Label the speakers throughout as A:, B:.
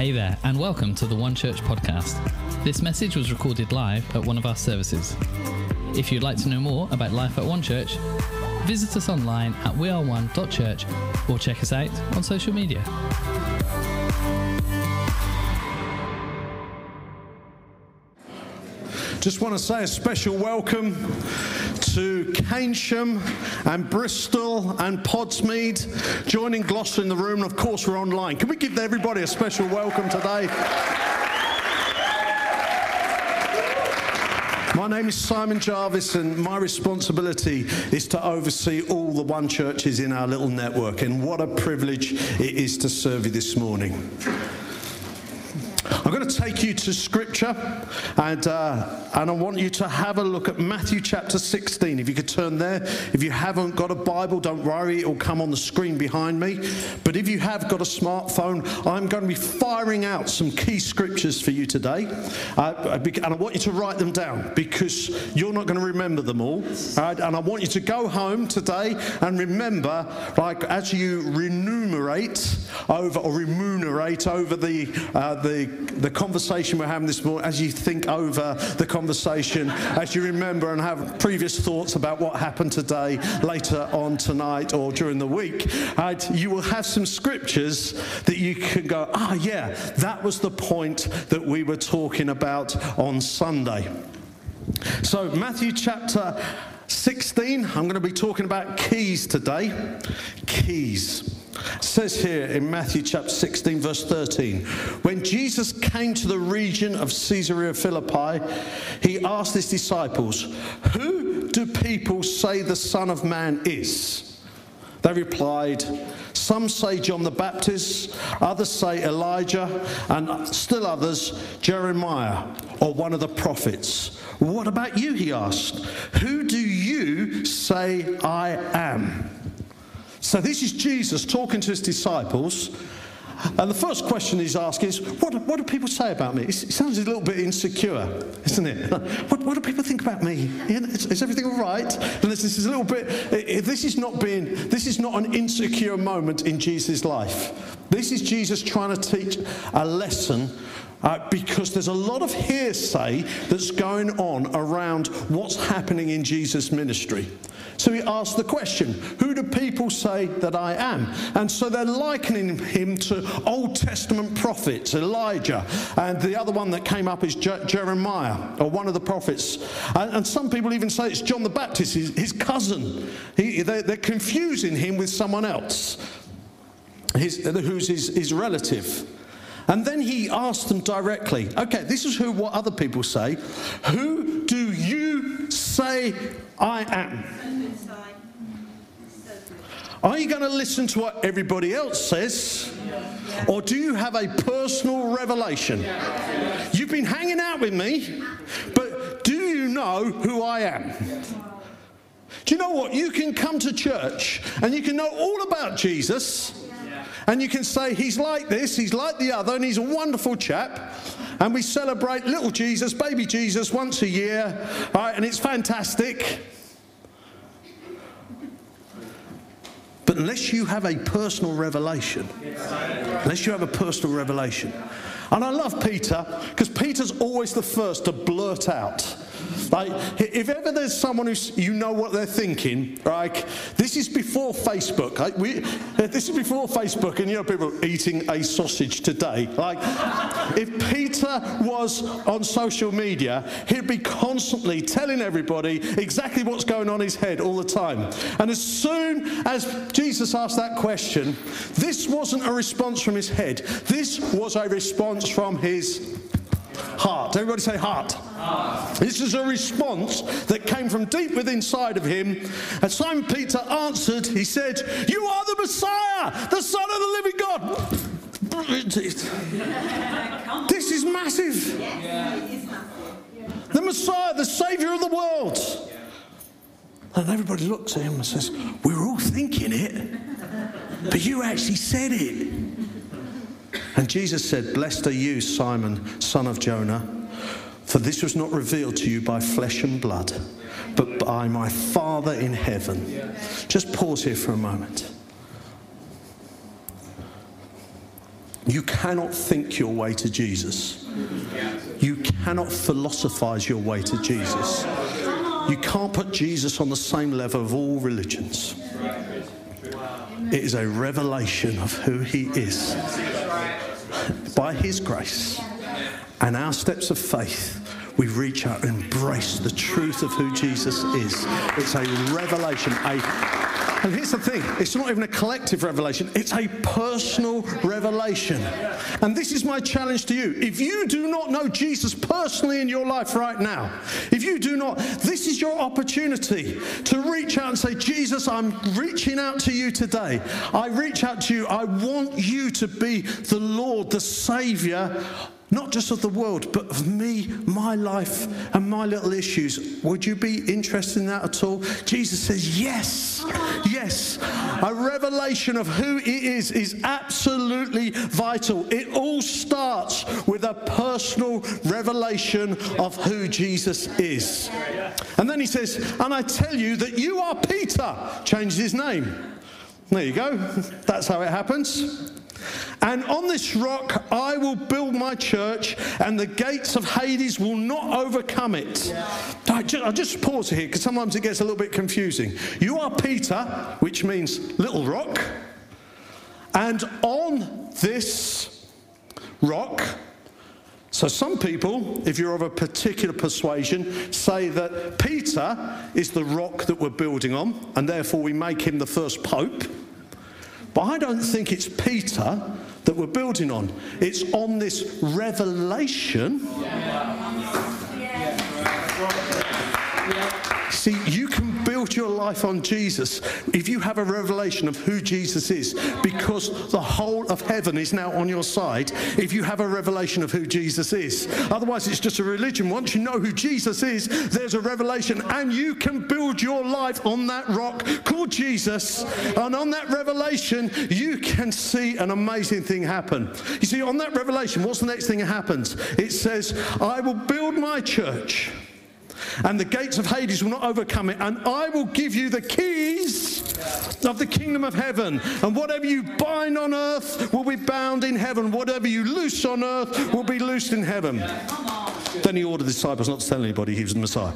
A: Hey there, and welcome to the One Church podcast. This message was recorded live at one of our services. If you'd like to know more about life at One Church, visit us online at weareone.church or check us out on social media.
B: Just want to say a special welcome to Keynsham and Bristol and Podsmead joining Gloucester in the room. And of course, we're online. Can we give everybody a special welcome today? My name is Simon Jarvis, and my responsibility is to oversee all the one churches in our little network. And what a privilege it is to serve you this morning. I'm going to take you to scripture and, uh, and I want you to have a look at Matthew chapter 16. If you could turn there. If you haven't got a Bible, don't worry, it will come on the screen behind me. But if you have got a smartphone, I'm going to be firing out some key scriptures for you today. Uh, and I want you to write them down because you're not going to remember them all. Right? And I want you to go home today and remember, like as you remunerate over or remunerate over the, uh, the the conversation we're having this morning, as you think over the conversation, as you remember and have previous thoughts about what happened today, later on tonight, or during the week, you will have some scriptures that you can go, ah, yeah, that was the point that we were talking about on Sunday. So, Matthew chapter 16, I'm going to be talking about keys today. Keys. It says here in Matthew chapter 16, verse 13, when Jesus came to the region of Caesarea Philippi, he asked his disciples, Who do people say the Son of Man is? They replied, Some say John the Baptist, others say Elijah, and still others Jeremiah or one of the prophets. What about you? He asked. Who do you say I am? So this is Jesus talking to his disciples. And the first question he's asking is, what, what do people say about me? It sounds a little bit insecure, isn't it? What, what do people think about me? Is, is everything all right? And this, this is a little bit, this is not being, this is not an insecure moment in Jesus' life. This is Jesus trying to teach a lesson uh, because there's a lot of hearsay that's going on around what's happening in Jesus' ministry. So he asked the question, Who do people say that I am? And so they're likening him to Old Testament prophets, Elijah, and the other one that came up is Je- Jeremiah, or one of the prophets. And, and, some people even say it's John the Baptist, his, his cousin. He, they're, they're, confusing him with someone else, his, who's his, his relative. And then he asked them directly, okay, this is who what other people say. Who do you say I am? Are you going to listen to what everybody else says? Or do you have a personal revelation? You've been hanging out with me, but do you know who I am? Do you know what? You can come to church and you can know all about Jesus. And you can say, He's like this, He's like the other, and He's a wonderful chap. And we celebrate little Jesus, baby Jesus, once a year. Right, and it's fantastic. But unless you have a personal revelation, unless you have a personal revelation, and I love Peter because Peter's always the first to blurt out like, if ever there's someone who you know what they're thinking, like, this is before Facebook. Like, we, this is before Facebook, and you know people eating a sausage today. Like, if Peter was on social media, he'd be constantly telling everybody exactly what's going on in his head all the time. And as soon as Jesus asked that question, this wasn't a response from his head. This was a response from his Heart. Everybody say heart. This is a response that came from deep within inside of him. And Simon Peter answered, he said, You are the Messiah, the Son of the living God. this is massive. The Messiah, the Savior of the world. And everybody looks at him and says, We're all thinking it, but you actually said it. And Jesus said, Blessed are you, Simon, son of Jonah, for this was not revealed to you by flesh and blood, but by my Father in heaven. Just pause here for a moment. You cannot think your way to Jesus. You cannot philosophize your way to Jesus. You can't put Jesus on the same level of all religions. It is a revelation of who he is by his grace and our steps of faith we reach out and embrace the truth of who Jesus is. It's a revelation, a and here's the thing it's not even a collective revelation, it's a personal revelation. And this is my challenge to you. If you do not know Jesus personally in your life right now, if you do not, this is your opportunity to reach out and say, Jesus, I'm reaching out to you today. I reach out to you. I want you to be the Lord, the Savior not just of the world, but of me, my life, and my little issues. Would you be interested in that at all? Jesus says, Yes, yes. A revelation of who He is is absolutely vital. It all starts with a personal revelation of who Jesus is. And then He says, And I tell you that you are Peter, changes his name. There you go. That's how it happens. And on this rock I will build my church, and the gates of Hades will not overcome it. I just, I'll just pause here because sometimes it gets a little bit confusing. You are Peter, which means little rock, and on this rock, so, some people, if you're of a particular persuasion, say that Peter is the rock that we're building on, and therefore we make him the first pope. But I don't think it's Peter that we're building on. It's on this revelation. Yeah. Yeah. See, you can build your life on Jesus if you have a revelation of who Jesus is, because the whole of heaven is now on your side if you have a revelation of who Jesus is. Otherwise, it's just a religion. Once you know who Jesus is, there's a revelation, and you can build your life on that rock called Jesus. And on that revelation, you can see an amazing thing happen. You see, on that revelation, what's the next thing that happens? It says, I will build my church and the gates of Hades will not overcome it. And I will give you the keys of the kingdom of heaven. And whatever you bind on earth will be bound in heaven. Whatever you loose on earth will be loosed in heaven. Then he ordered the disciples not to tell anybody he was the Messiah.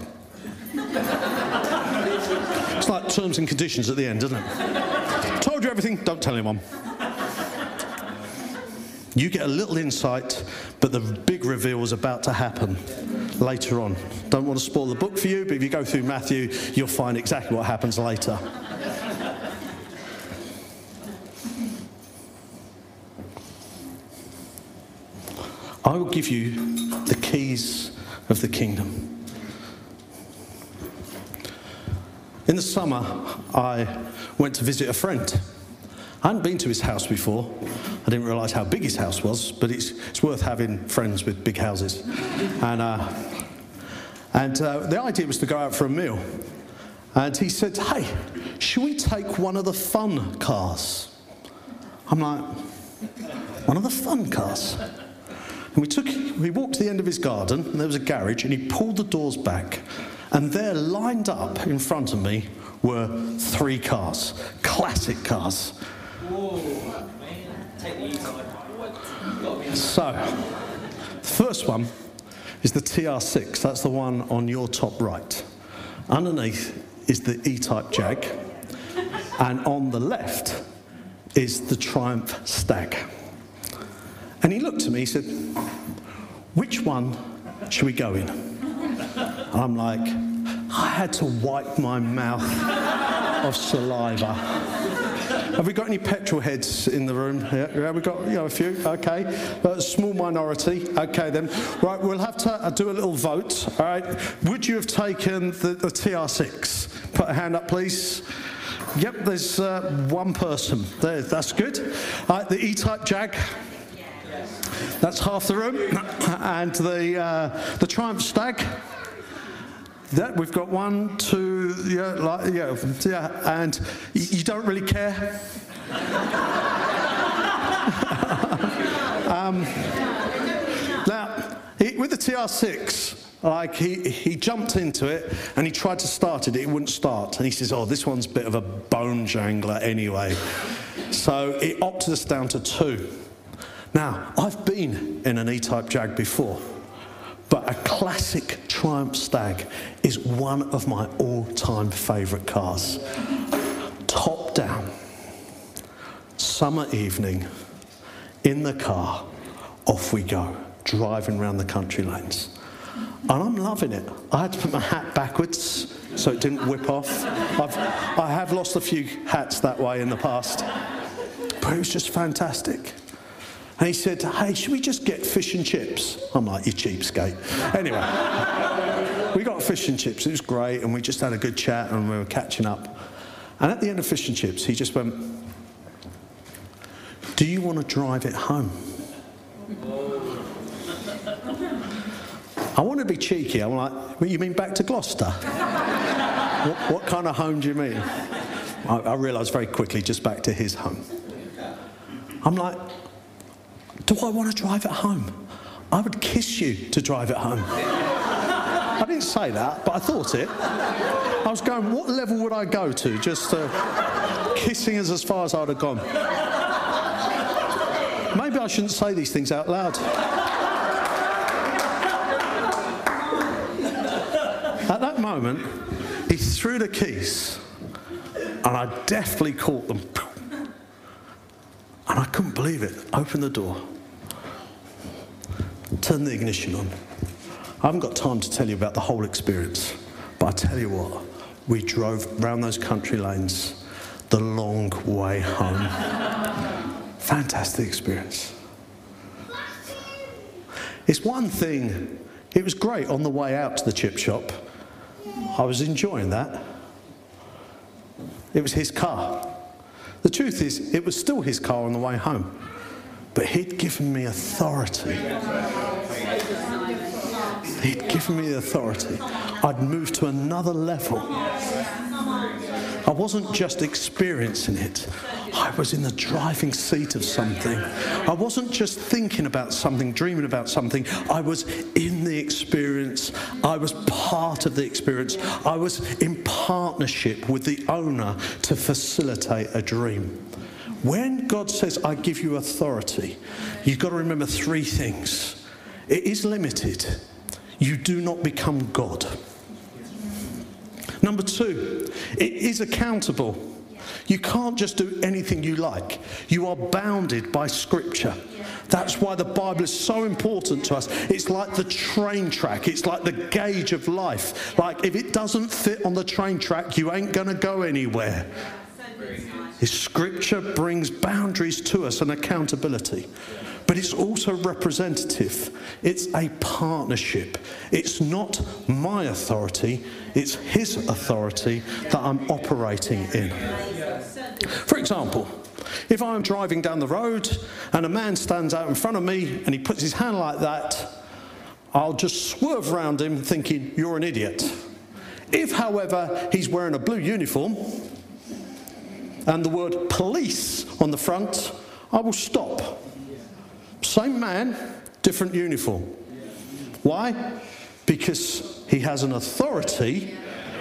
B: it's like terms and conditions at the end, isn't it? Told you everything, don't tell anyone. You get a little insight, but the big reveal is about to happen later on. Don't want to spoil the book for you, but if you go through Matthew, you'll find exactly what happens later. I will give you the keys of the kingdom. In the summer, I went to visit a friend. I hadn't been to his house before. I didn't realise how big his house was, but it's, it's worth having friends with big houses. And, uh, and uh, the idea was to go out for a meal. And he said, Hey, should we take one of the fun cars? I'm like, One of the fun cars? And we, took, we walked to the end of his garden, and there was a garage, and he pulled the doors back. And there, lined up in front of me, were three cars, classic cars. So, the first one is the TR6. That's the one on your top right. Underneath is the E-Type Jag. And on the left is the Triumph Stag. And he looked at me, he said, which one should we go in? I'm like, I had to wipe my mouth of saliva. Have we got any petrol heads in the room? Yeah, yeah we got you know, a few. Okay, a small minority. Okay, then. Right, we'll have to uh, do a little vote. All right. Would you have taken the, the TR6? Put a hand up, please. Yep, there's uh, one person. There, that's good. the E-Type Jag. That's half the room. and the, uh, the Triumph Stag. That we've got one, two, yeah, like, yeah, yeah, and you don't really care. um, now, he, with the TR6, like he, he jumped into it and he tried to start it, it wouldn't start. And he says, Oh, this one's a bit of a bone jangler anyway. So it opted us down to two. Now, I've been in an E type Jag before, but a classic Triumph Stag is one of my all time favourite cars. Top down, summer evening, in the car, off we go, driving around the country lanes. And I'm loving it. I had to put my hat backwards so it didn't whip off. I've, I have lost a few hats that way in the past, but it was just fantastic. And he said, Hey, should we just get fish and chips? I'm like, You cheapskate. Anyway, we got fish and chips. It was great, and we just had a good chat and we were catching up. And at the end of fish and chips, he just went, Do you want to drive it home? I want to be cheeky. I'm like, well, You mean back to Gloucester? what, what, kind of home do you mean? I, I realised very quickly, just back to his home. I'm like, Do I want to drive it home? I would kiss you to drive it home. I didn't say that, but I thought it. I was going, what level would I go to? Just uh, kissing is as far as I'd have gone. Maybe I shouldn't say these things out loud. At that moment, he threw the keys, and I deftly caught them. And I couldn't believe it. Open the door, turn the ignition on. I haven't got time to tell you about the whole experience, but I tell you what, we drove round those country lanes the long way home. Fantastic experience. It's one thing, it was great on the way out to the chip shop. I was enjoying that. It was his car. The truth is, it was still his car on the way home, but he'd given me authority. He'd given me the authority. I'd moved to another level. I wasn't just experiencing it, I was in the driving seat of something. I wasn't just thinking about something, dreaming about something. I was in the experience. I was part of the experience. I was in partnership with the owner to facilitate a dream. When God says, I give you authority, you've got to remember three things. It is limited. You do not become God. Number two, it is accountable. You can't just do anything you like. You are bounded by Scripture. That's why the Bible is so important to us. It's like the train track, it's like the gauge of life. Like, if it doesn't fit on the train track, you ain't going to go anywhere. His scripture brings boundaries to us and accountability but it's also representative. It's a partnership. It's not my authority, it's His authority that I'm operating in. For example, if I'm driving down the road and a man stands out in front of me and he puts his hand like that, I'll just swerve around him thinking, You're an idiot. If, however, he's wearing a blue uniform and the word police on the front, I will stop same man, different uniform. Why? Because he has an authority.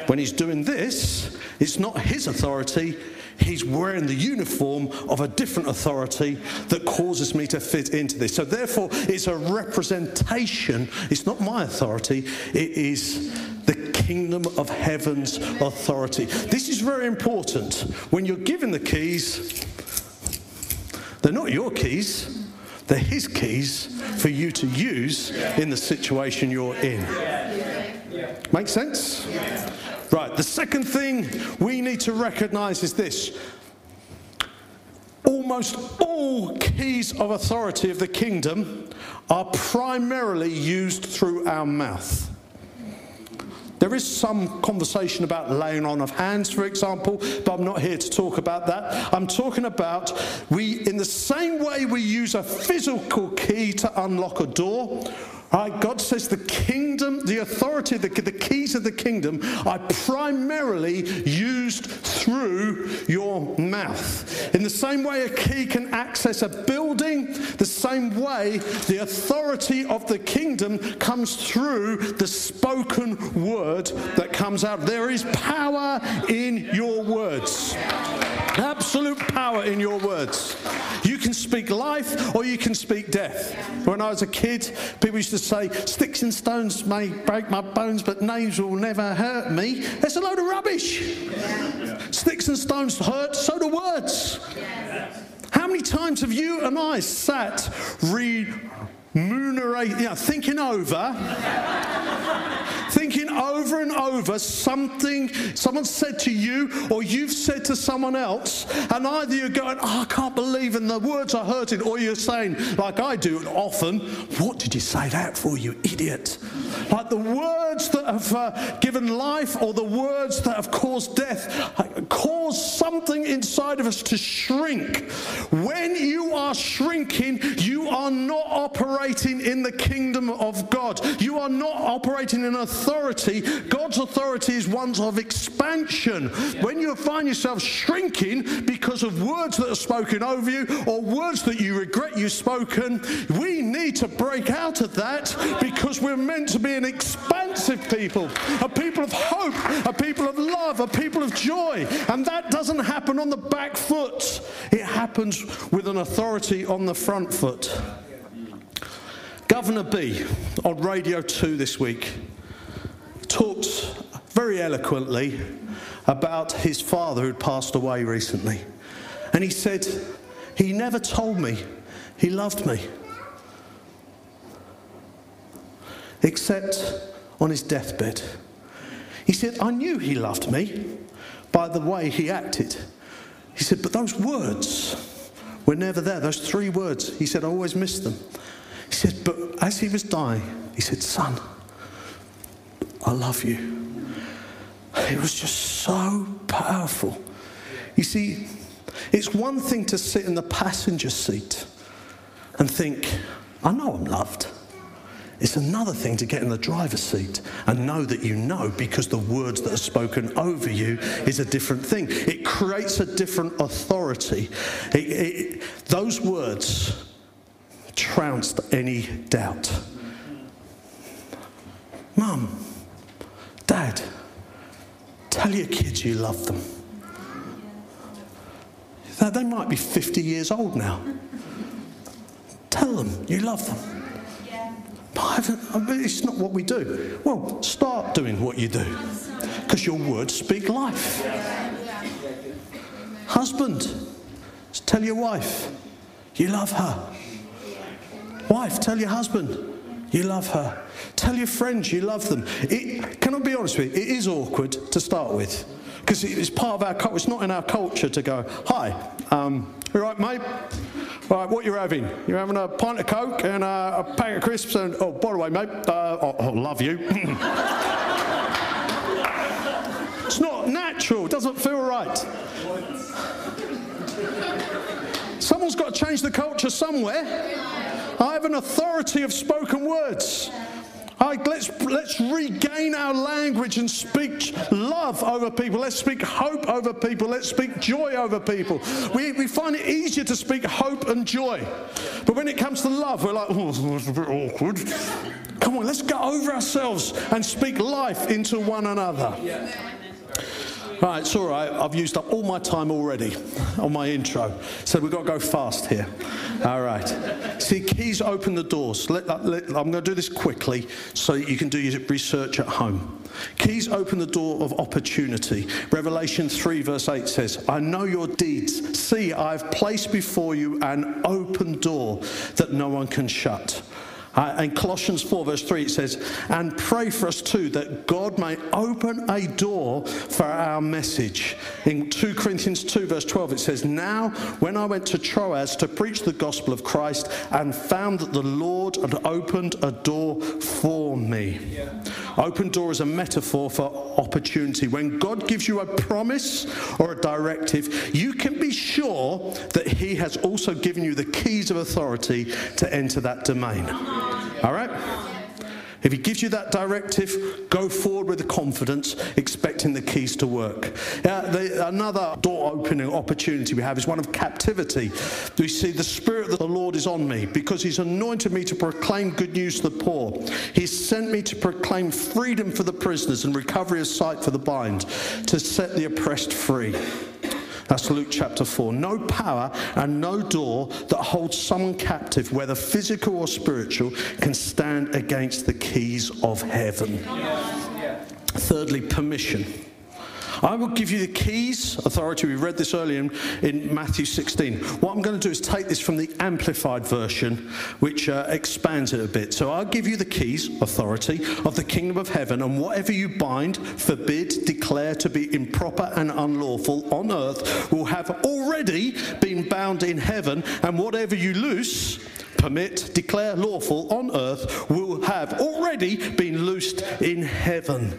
B: When he's doing this, it's not his authority, he's wearing the uniform of a different authority that causes me to fit into this. So, therefore, it's a representation. It's not my authority, it is the kingdom of heaven's authority. This is very important. When you're given the keys, they're not your keys. They're His keys for you to use in the situation you're in. Make sense? Right, the second thing we need to recognize is this. Almost all keys of authority of the kingdom are primarily used through our mouth. There is some conversation about laying on of hands, for example, but I'm not here to talk about that. I'm talking about we, in the same way we use a physical key to unlock a door, God says the kingdom, the authority, the, the keys of the kingdom are primarily used through your mouth. In the same way a key can access a building, the same way the authority of the kingdom comes through the spoken word that comes out. There is power in your words. Absolute power in your words. You can speak life or you can speak death. When I was a kid, people used to say, Sticks and stones may break my bones, but names will never hurt me. That's a load of rubbish. Sticks and stones hurt, so do words. How many times have you and I sat remunerating, you know, thinking over, thinking over and over something someone said to you or you've said to someone else, and either you're going, oh, I can't believe in the words heard it, or you're saying, like I do often, what did you say that for, you idiot? Like the words that have uh, given life or the words that have caused death uh, cause something inside of us to shrink. When you are shrinking, you are not operating in the kingdom of God. You are not operating in authority. God's authority is one of expansion. When you find yourself shrinking because of words that are spoken over you or words that you regret you've spoken, we need to break out of that because we're meant to be an expansive people, a people of hope, a people of love, a people of joy. And that doesn't happen on the back foot, it happens with an authority on the front foot. Governor B on Radio 2 this week talked very eloquently about his father who'd passed away recently. And he said, He never told me he loved me, except on his deathbed. He said, I knew he loved me by the way he acted. He said, But those words were never there. Those three words, he said, I always missed them. He said, But as he was dying, he said, Son, I love you. It was just so powerful. You see, it's one thing to sit in the passenger seat and think, I know I'm loved. It's another thing to get in the driver's seat and know that you know because the words that are spoken over you is a different thing. It creates a different authority. It, it, those words trounced any doubt. Mum, Dad, tell your kids you love them. They might be 50 years old now. Tell them you love them. It's not what we do. Well, start doing what you do because your words speak life. Husband, tell your wife you love her. Wife, tell your husband you love her. Tell your friends you love them. It, can I be honest with you? It is awkward to start with because it's part of our culture. It's not in our culture to go, hi, um, you right, mate? Right, what you're having? You're having a pint of Coke and a, a pack of crisps and, oh, by the way, mate, uh, oh, oh, love you. it's not natural. It doesn't feel right. Someone's got to change the culture somewhere. I have an authority of spoken words. Right, let's, let's regain our language and speak love over people. Let's speak hope over people. Let's speak joy over people. We, we find it easier to speak hope and joy. But when it comes to love, we're like, oh, it's a bit awkward. Come on, let's get over ourselves and speak life into one another. Right, it's all right. I've used up all my time already on my intro. So we've got to go fast here. All right. See, keys open the doors. Let, let, I'm going to do this quickly so you can do your research at home. Keys open the door of opportunity. Revelation 3, verse 8 says, I know your deeds. See, I've placed before you an open door that no one can shut. Uh, in Colossians 4, verse 3, it says, And pray for us too that God may open a door for our message. In 2 Corinthians 2, verse 12, it says, Now, when I went to Troas to preach the gospel of Christ and found that the Lord had opened a door for me. Yeah. Open door is a metaphor for opportunity. When God gives you a promise or a directive, you can be sure that He has also given you the keys of authority to enter that domain. All right? If he gives you that directive, go forward with confidence, expecting the keys to work. Uh, the, another door opening opportunity we have is one of captivity. We see the Spirit of the Lord is on me because he's anointed me to proclaim good news to the poor. He's sent me to proclaim freedom for the prisoners and recovery of sight for the blind, to set the oppressed free. That's Luke chapter 4. No power and no door that holds someone captive, whether physical or spiritual, can stand against the keys of heaven. Thirdly, permission. I will give you the keys, authority. We read this earlier in, in Matthew 16. What I'm going to do is take this from the Amplified version, which uh, expands it a bit. So I'll give you the keys, authority, of the kingdom of heaven, and whatever you bind, forbid, declare to be improper and unlawful on earth will have already been bound in heaven, and whatever you loose, permit, declare lawful on earth will have already been loosed in heaven.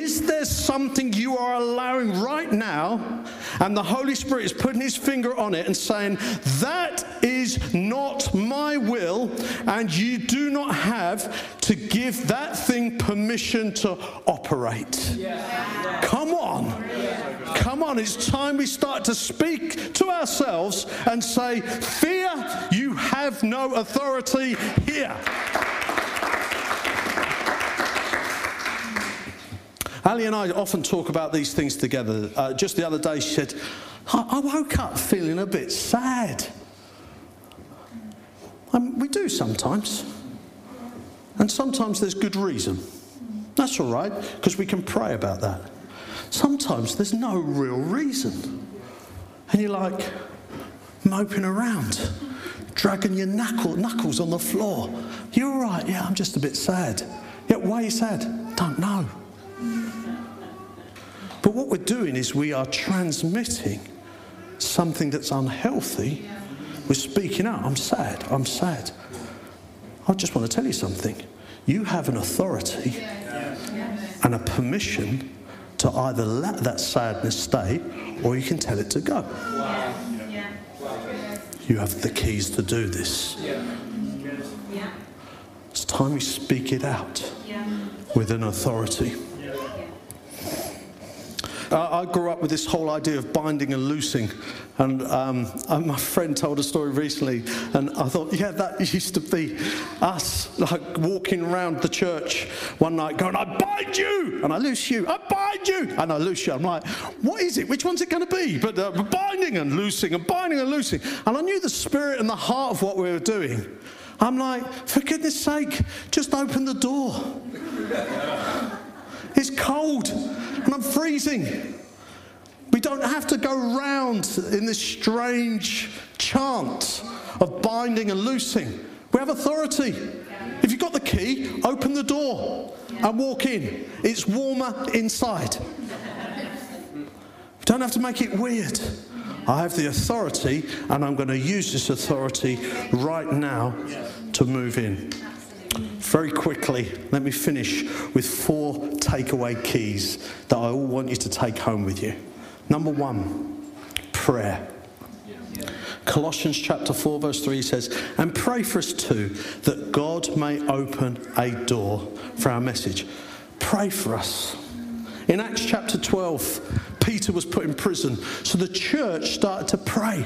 B: Is there something you are allowing right now, and the Holy Spirit is putting his finger on it and saying, That is not my will, and you do not have to give that thing permission to operate? Come on. Come on, it's time we start to speak to ourselves and say, Fear, you have no authority here. Ali and I often talk about these things together. Uh, just the other day, she said, I, I woke up feeling a bit sad. Um, we do sometimes. And sometimes there's good reason. That's all right, because we can pray about that. Sometimes there's no real reason. And you're like moping around, dragging your knuckle, knuckles on the floor. You're all right, yeah, I'm just a bit sad. Yeah, why are you sad? Don't know. But what we're doing is we are transmitting something that's unhealthy. We're speaking out. I'm sad. I'm sad. I just want to tell you something. You have an authority and a permission to either let that sadness stay or you can tell it to go. You have the keys to do this. It's time we speak it out with an authority. Uh, I grew up with this whole idea of binding and loosing. And um, my friend told a story recently, and I thought, yeah, that used to be us, like walking around the church one night going, I bind you, and I loose you, I bind you, and I loose you. I'm like, what is it? Which one's it going to be? But uh, binding and loosing and binding and loosing. And I knew the spirit and the heart of what we were doing. I'm like, for goodness sake, just open the door. It's cold and I'm freezing. We don't have to go round in this strange chant of binding and loosing. We have authority. If you've got the key, open the door and walk in. It's warmer inside. We don't have to make it weird. I have the authority, and I'm going to use this authority right now to move in. Very quickly, let me finish with four takeaway keys that I all want you to take home with you. Number one, prayer. Colossians chapter 4, verse 3 says, And pray for us too, that God may open a door for our message. Pray for us. In Acts chapter 12, Peter was put in prison. So the church started to pray.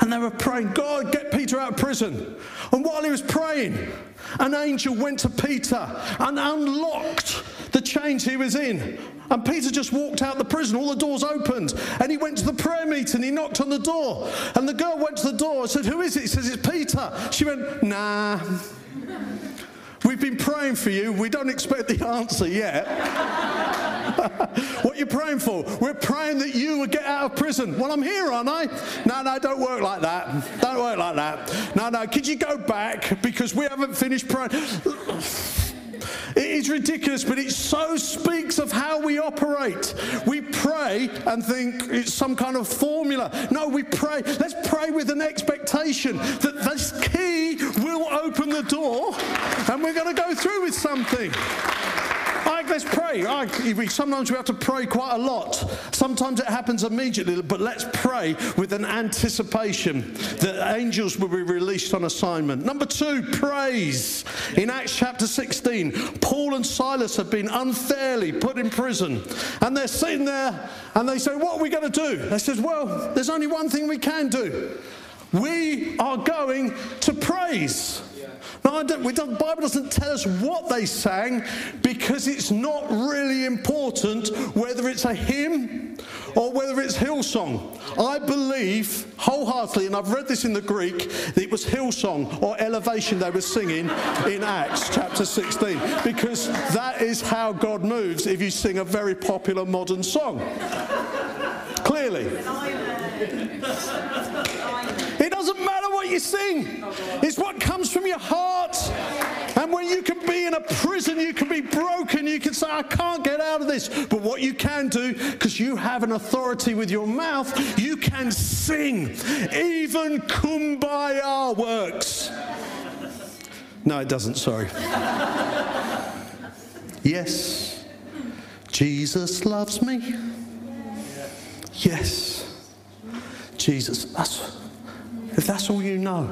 B: And they were praying, God, get Peter out of prison. And while he was praying, an angel went to Peter and unlocked the chains he was in. And Peter just walked out of the prison, all the doors opened, and he went to the prayer meeting. He knocked on the door, and the girl went to the door and said, Who is it? He says, It's Peter. She went, Nah. We've been praying for you. We don't expect the answer yet. what are you praying for? We're praying that you would get out of prison. Well, I'm here, aren't I? No, no, don't work like that. Don't work like that. No, no, could you go back because we haven't finished praying? It is ridiculous, but it so speaks of how we operate. We pray and think it's some kind of formula. No, we pray. Let's pray with an expectation that this key will open the door and we're going to go through with something. Let's pray. Right, sometimes we have to pray quite a lot. Sometimes it happens immediately, but let's pray with an anticipation that angels will be released on assignment. Number two, praise. In Acts chapter 16, Paul and Silas have been unfairly put in prison, and they're sitting there and they say, What are we going to do? They says, Well, there's only one thing we can do. We are going to praise. Now, the Bible doesn't tell us what they sang because it's not really important whether it's a hymn or whether it's Hillsong. I believe wholeheartedly, and I've read this in the Greek, that it was Hillsong or Elevation they were singing in Acts chapter 16, because that is how God moves if you sing a very popular modern song. Clearly. Doesn't matter what you sing, it's what comes from your heart. And when you can be in a prison, you can be broken, you can say, I can't get out of this. But what you can do, because you have an authority with your mouth, you can sing. Even kumbaya works. No, it doesn't, sorry. yes, Jesus loves me. Yes, Jesus. That's, if that's all you know,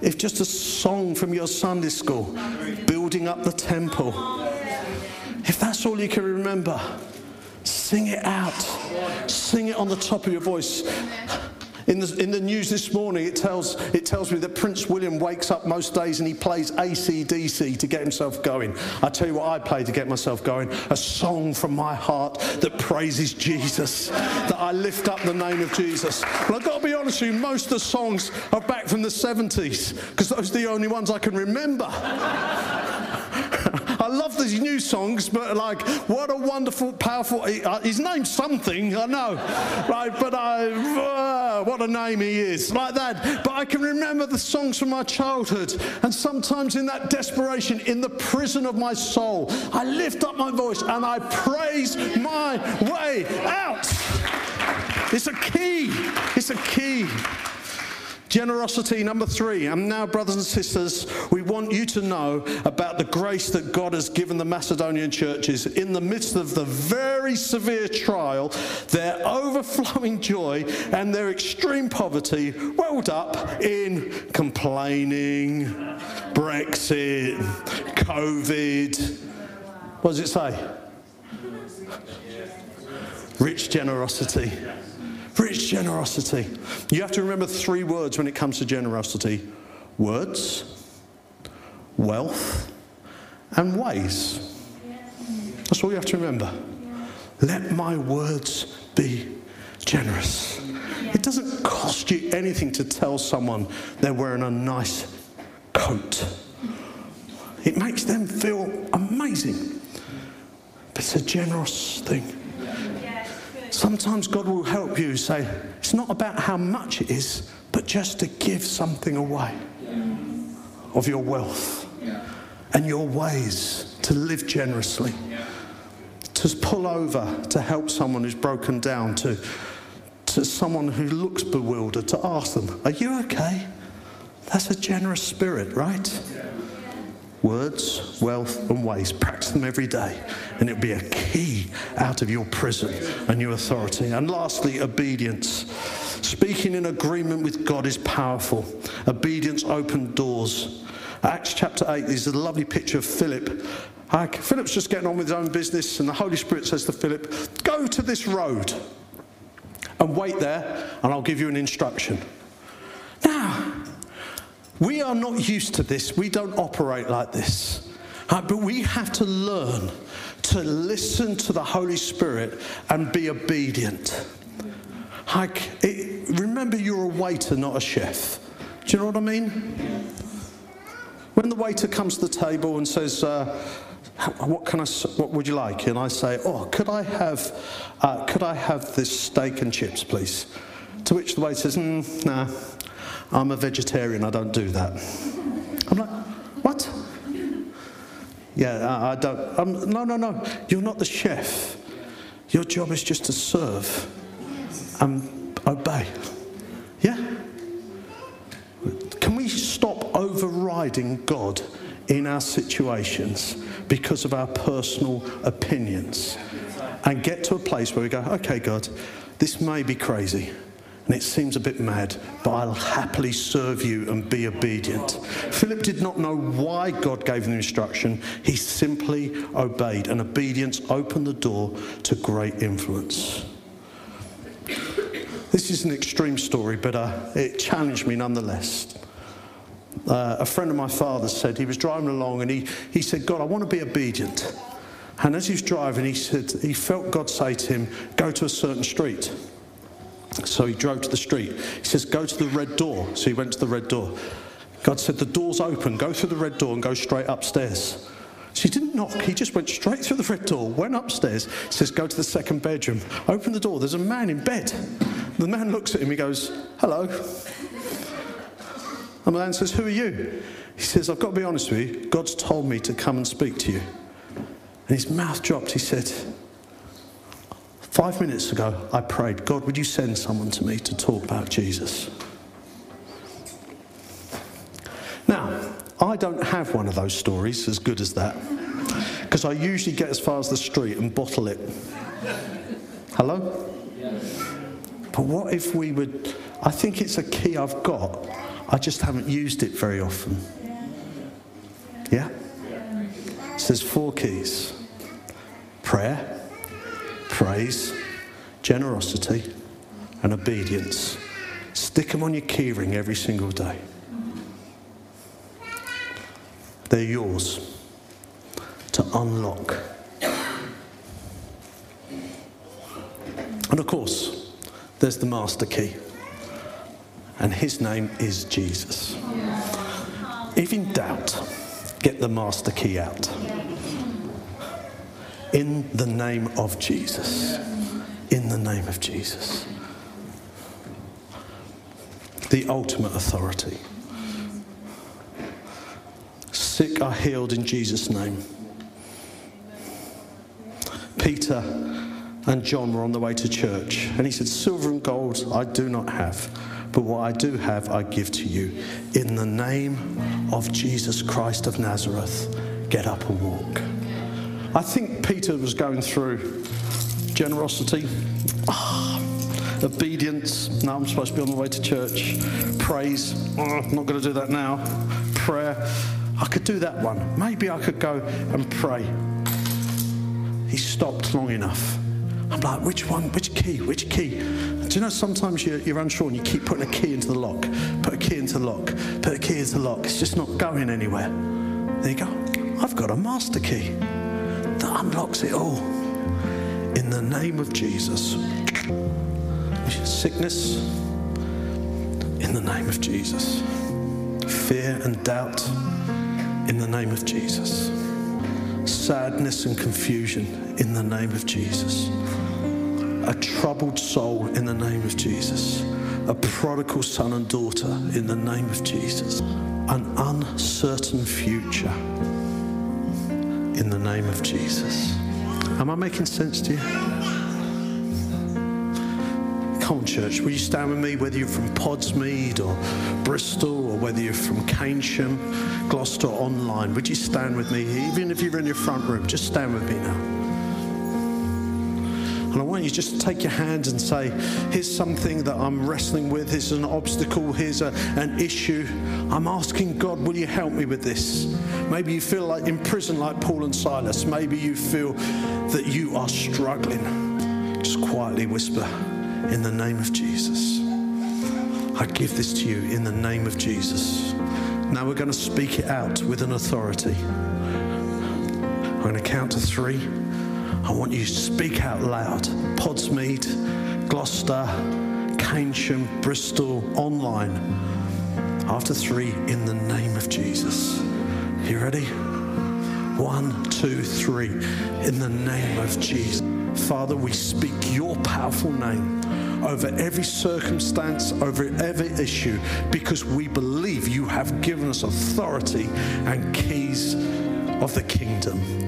B: if just a song from your Sunday school, building up the temple, if that's all you can remember, sing it out. Sing it on the top of your voice. In the, in the news this morning, it tells, it tells me that Prince William wakes up most days and he plays AC/DC to get himself going. I tell you what I play to get myself going a song from my heart that praises Jesus, that I lift up the name of Jesus. But I've got to be honest with you, most of the songs are back from the 70s because those are the only ones I can remember. I love these new songs, but like, what a wonderful, powerful. Uh, his name's something, I know, right? But I, uh, what a name he is, like that. But I can remember the songs from my childhood, and sometimes in that desperation, in the prison of my soul, I lift up my voice and I praise my way out. It's a key. It's a key. Generosity, number three. And now, brothers and sisters, we want you to know about the grace that God has given the Macedonian churches in the midst of the very severe trial, their overflowing joy, and their extreme poverty welled up in complaining, Brexit, COVID. What does it say? Rich generosity. Rich generosity. You have to remember three words when it comes to generosity words, wealth, and ways. That's all you have to remember. Let my words be generous. It doesn't cost you anything to tell someone they're wearing a nice coat. It makes them feel amazing. But it's a generous thing. Sometimes God will help you say, it's not about how much it is, but just to give something away of your wealth and your ways to live generously, to pull over to help someone who's broken down, to, to someone who looks bewildered, to ask them, Are you okay? That's a generous spirit, right? Words, wealth, and ways. Practice them every day, and it'll be a key out of your prison and your authority. And lastly, obedience. Speaking in agreement with God is powerful. Obedience opens doors. Acts chapter 8, there's a lovely picture of Philip. Philip's just getting on with his own business, and the Holy Spirit says to Philip, Go to this road and wait there, and I'll give you an instruction. Now, we are not used to this. We don't operate like this. Uh, but we have to learn to listen to the Holy Spirit and be obedient. Like, it, remember, you're a waiter, not a chef. Do you know what I mean? When the waiter comes to the table and says, uh, "What can I? What would you like?" and I say, "Oh, could I have? Uh, could I have this steak and chips, please?" To which the waiter says, mm, "Nah, I'm a vegetarian, I don't do that. I'm like, what? Yeah, I, I don't. I'm, no, no, no. You're not the chef. Your job is just to serve and obey. Yeah? Can we stop overriding God in our situations because of our personal opinions and get to a place where we go, okay, God, this may be crazy and it seems a bit mad, but I'll happily serve you and be obedient. Philip did not know why God gave him the instruction, he simply obeyed, and obedience opened the door to great influence. This is an extreme story, but uh, it challenged me nonetheless. Uh, a friend of my father's said he was driving along and he, he said, God, I want to be obedient. And as he was driving, he said he felt God say to him, "Go to a certain street." So he drove to the street. He says, "Go to the red door." So he went to the red door. God said, "The door's open. Go through the red door and go straight upstairs." So he didn't knock. He just went straight through the red door, went upstairs, says, "Go to the second bedroom." Open the door. There's a man in bed. The man looks at him. He goes, "Hello." And the man says, Who are you? He says, I've got to be honest with you. God's told me to come and speak to you. And his mouth dropped. He said, Five minutes ago, I prayed, God, would you send someone to me to talk about Jesus? Now, I don't have one of those stories as good as that because I usually get as far as the street and bottle it. Hello? But what if we would? I think it's a key I've got. I just haven't used it very often. Yeah? So there's four keys prayer, praise, generosity, and obedience. Stick them on your keyring every single day. They're yours to unlock. And of course, there's the master key, and his name is Jesus. If in doubt, get the master key out. In the name of Jesus. In the name of Jesus. The ultimate authority. Sick are healed in Jesus' name. Peter and John were on the way to church, and he said, Silver and gold I do not have, but what I do have I give to you. In the name of Jesus Christ of Nazareth, get up and walk. I think Peter was going through generosity, ah, obedience. Now I'm supposed to be on the way to church. Praise. Oh, I'm not going to do that now. Prayer. I could do that one. Maybe I could go and pray. He stopped long enough. I'm like, which one? Which key? Which key? Do you know sometimes you're, you're, unsure and you keep putting a key into the lock, put a key into the lock, put a key into the lock. It's just not going anywhere. There you go. I've got a master key that unlocks it all. In the name of Jesus. Sickness, in the name of Jesus. Fear and doubt, in the name of Jesus. Sadness and confusion, in the name of Jesus. A troubled soul, in the name of Jesus. A prodigal son and daughter, in the name of Jesus. An uncertain future, in the name of Jesus. Am I making sense to you? Come on, church, will you stand with me, whether you're from Podsmead or Bristol or whether you're from Keynsham, Gloucester, online? Would you stand with me, even if you're in your front room? Just stand with me now. And I want you just to take your hand and say, Here's something that I'm wrestling with. Here's an obstacle. Here's a, an issue. I'm asking God, will you help me with this? Maybe you feel like in prison, like Paul and Silas. Maybe you feel that you are struggling. Just quietly whisper, in the name of Jesus. I give this to you in the name of Jesus. Now we're going to speak it out with an authority. I'm going to count to three. I want you to speak out loud. Podsmead, Gloucester, Keynsham, Bristol, online. After three, in the name of Jesus. You ready? One, two, three. In the name of Jesus. Father, we speak your powerful name over every circumstance, over every issue, because we believe you have given us authority and keys of the kingdom.